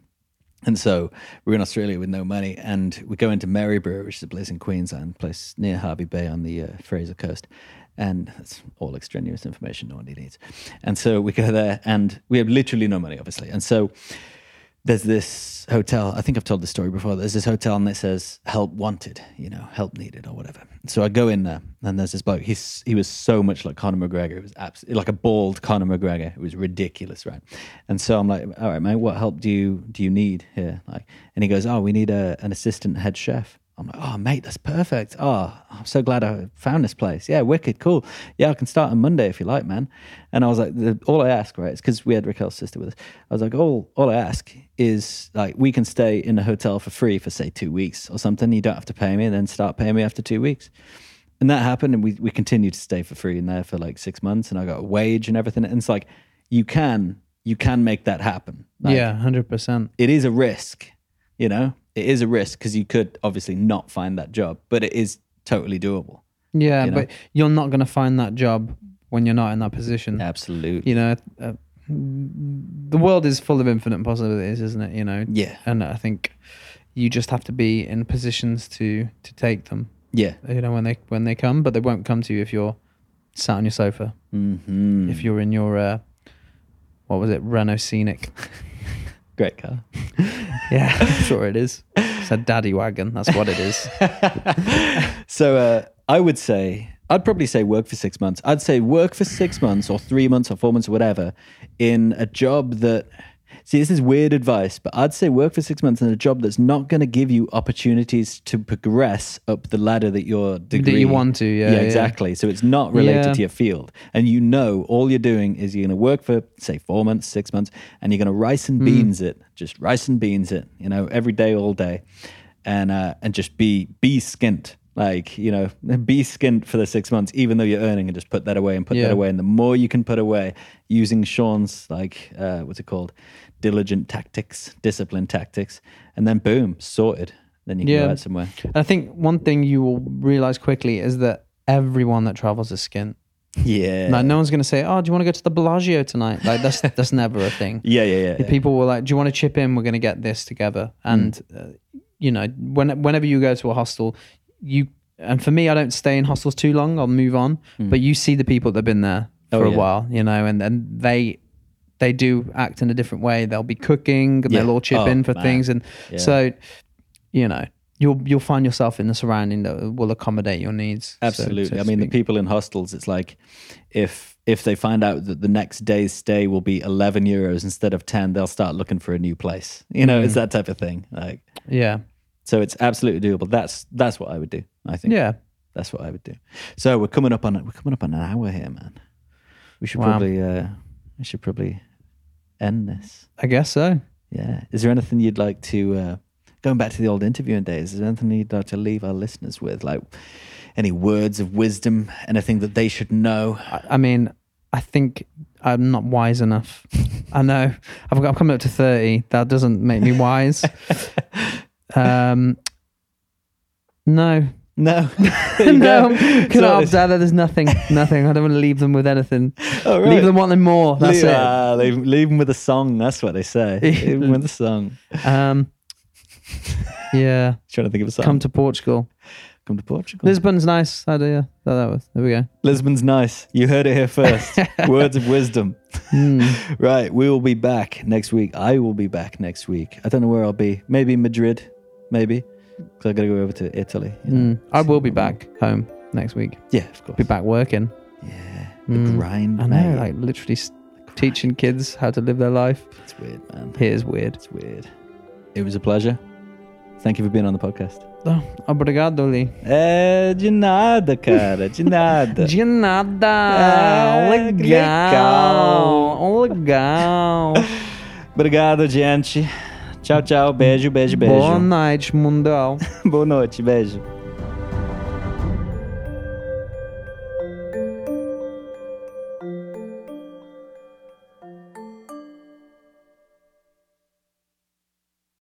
And so we're in Australia with no money, and we go into Maryborough, which is a place in Queensland, place near Hervey Bay on the uh, Fraser Coast. And that's all extraneous information no one needs. And so we go there, and we have literally no money, obviously. And so there's this hotel. I think I've told this story before. There's this hotel, and it says "help wanted," you know, help needed or whatever. So I go in there, and there's this bloke. He's he was so much like Conor McGregor. It was absolutely like a bald Conor McGregor. It was ridiculous, right? And so I'm like, "All right, mate, what help do you do you need here?" Like, and he goes, "Oh, we need a, an assistant head chef." I'm like, "Oh, mate, that's perfect. Oh, I'm so glad I found this place. Yeah, wicked, cool. Yeah, I can start on Monday if you like, man." And I was like, the, "All I ask, right, is because we had Raquel's sister with us. I was like, all all I ask is like we can stay in a hotel for free for say two weeks or something. You don't have to pay me, and then start paying me after two weeks." And that happened, and we we continued to stay for free in there for like six months, and I got a wage and everything. And it's like you can you can make that happen. Like, yeah, hundred percent. it is a risk, you know, it is a risk because you could obviously not find that job, but it is totally doable. Yeah, You know? but you're not going to find that job when you're not in that position. Absolutely. You know, uh, the world is full of infinite possibilities, isn't it? You know, Yeah. and I think you just have to be in positions to to take them. Yeah. You know, when they when they come, but they won't come to you if you're sat on your sofa. hmm If you're in your uh, what was it, Renault Scenic? Great car. Yeah, I'm sure it is. It's a daddy wagon. That's what it is. so uh, I would say I'd probably say work for six months. I'd say work for six months or three months or four months or whatever in a job that. See, this is weird advice, but I'd say work for six months in a job that's not going to give you opportunities to progress up the ladder that your degree that you want to, yeah, yeah. exactly. So it's not related Yeah. to your field, and you know all you're doing is you're going to work for say four months, six months, and you're going to rice Hmm. and beans it, just rice and beans it, you know, every day, all day and uh, and just be be skint like you know be skint for the six months even though you're earning and just put that away and put Yeah. that away and the more you can put away using sean's like uh, what's it called diligent tactics discipline tactics and then boom sorted then you can Yeah. go out somewhere I think one thing you will realize quickly is that everyone that travels is skint. yeah Like no one's going to say, "Oh, do you want to go to the Bellagio tonight?" Like that's that's never a thing. yeah yeah yeah, yeah. People were like, "Do you want to chip in? We're going to get this together." And Mm. uh, you know, when whenever you go to a hostel, you and for me, I don't stay in hostels too long. I'll move on. But you see the people that've been there Mm. Oh, for a yeah. while, you know, and and they they do act in a different way. They'll be cooking and Yeah. they'll all chip Oh, in for man. things, and Yeah. so you know. You'll you'll find yourself in the surrounding that will accommodate your needs. Absolutely. so to I mean, the people in hostels, it's like if if they find out that the next day's stay will be 11 euros instead of 10, they'll start looking for a new place. You know, Mm. it's that type of thing. Like, yeah, so it's absolutely doable. That's that's what I would do. I think. yeah. That's what I would do. So we're coming up on we're coming up on an hour here, man. We should Wow. probably uh we should probably end this. I guess so. Yeah. Is there anything you'd like to uh going back to the old interviewing days, is there anything you'd like to leave our listeners with? Like any words of wisdom, anything that they should know? I, I mean, I think I'm not wise enough. I know I've got, I'm coming up to thirty. That doesn't make me wise. um, no, No. no, Can So opt out. There's nothing, nothing. I don't want to leave them with anything. Oh, right. Leave them wanting more. That's leave, it. ah, leave, leave them with a song. That's what they say. leave them with a song. Um, yeah, Trying to think of a song. come to Portugal. Come to Portugal. Lisbon's nice. I do. Yeah, that, that was. There we go. Lisbon's nice. You heard it here first. Words of wisdom. Hmm. Right. We will be back next week. I will be back next week. I don't know where I'll be. Maybe Madrid. Maybe. Because i got to go over to Italy. you know. Mm. I will be back home next week. Yeah, of course. Be back working. Yeah. The Mm. grind, I mate. know, like literally s- teaching kids how to live their life. it's weird, man. It is weird. It's weird. It was a pleasure. Thank you for being on the podcast. Oh, obrigado, Lee. É de nada, cara. De nada. De nada. Ah, que legal. Legal. Obrigado, gente. Tchau, tchau. Beijo, beijo, beijo. Boa noite, mundão. Boa noite. Beijo.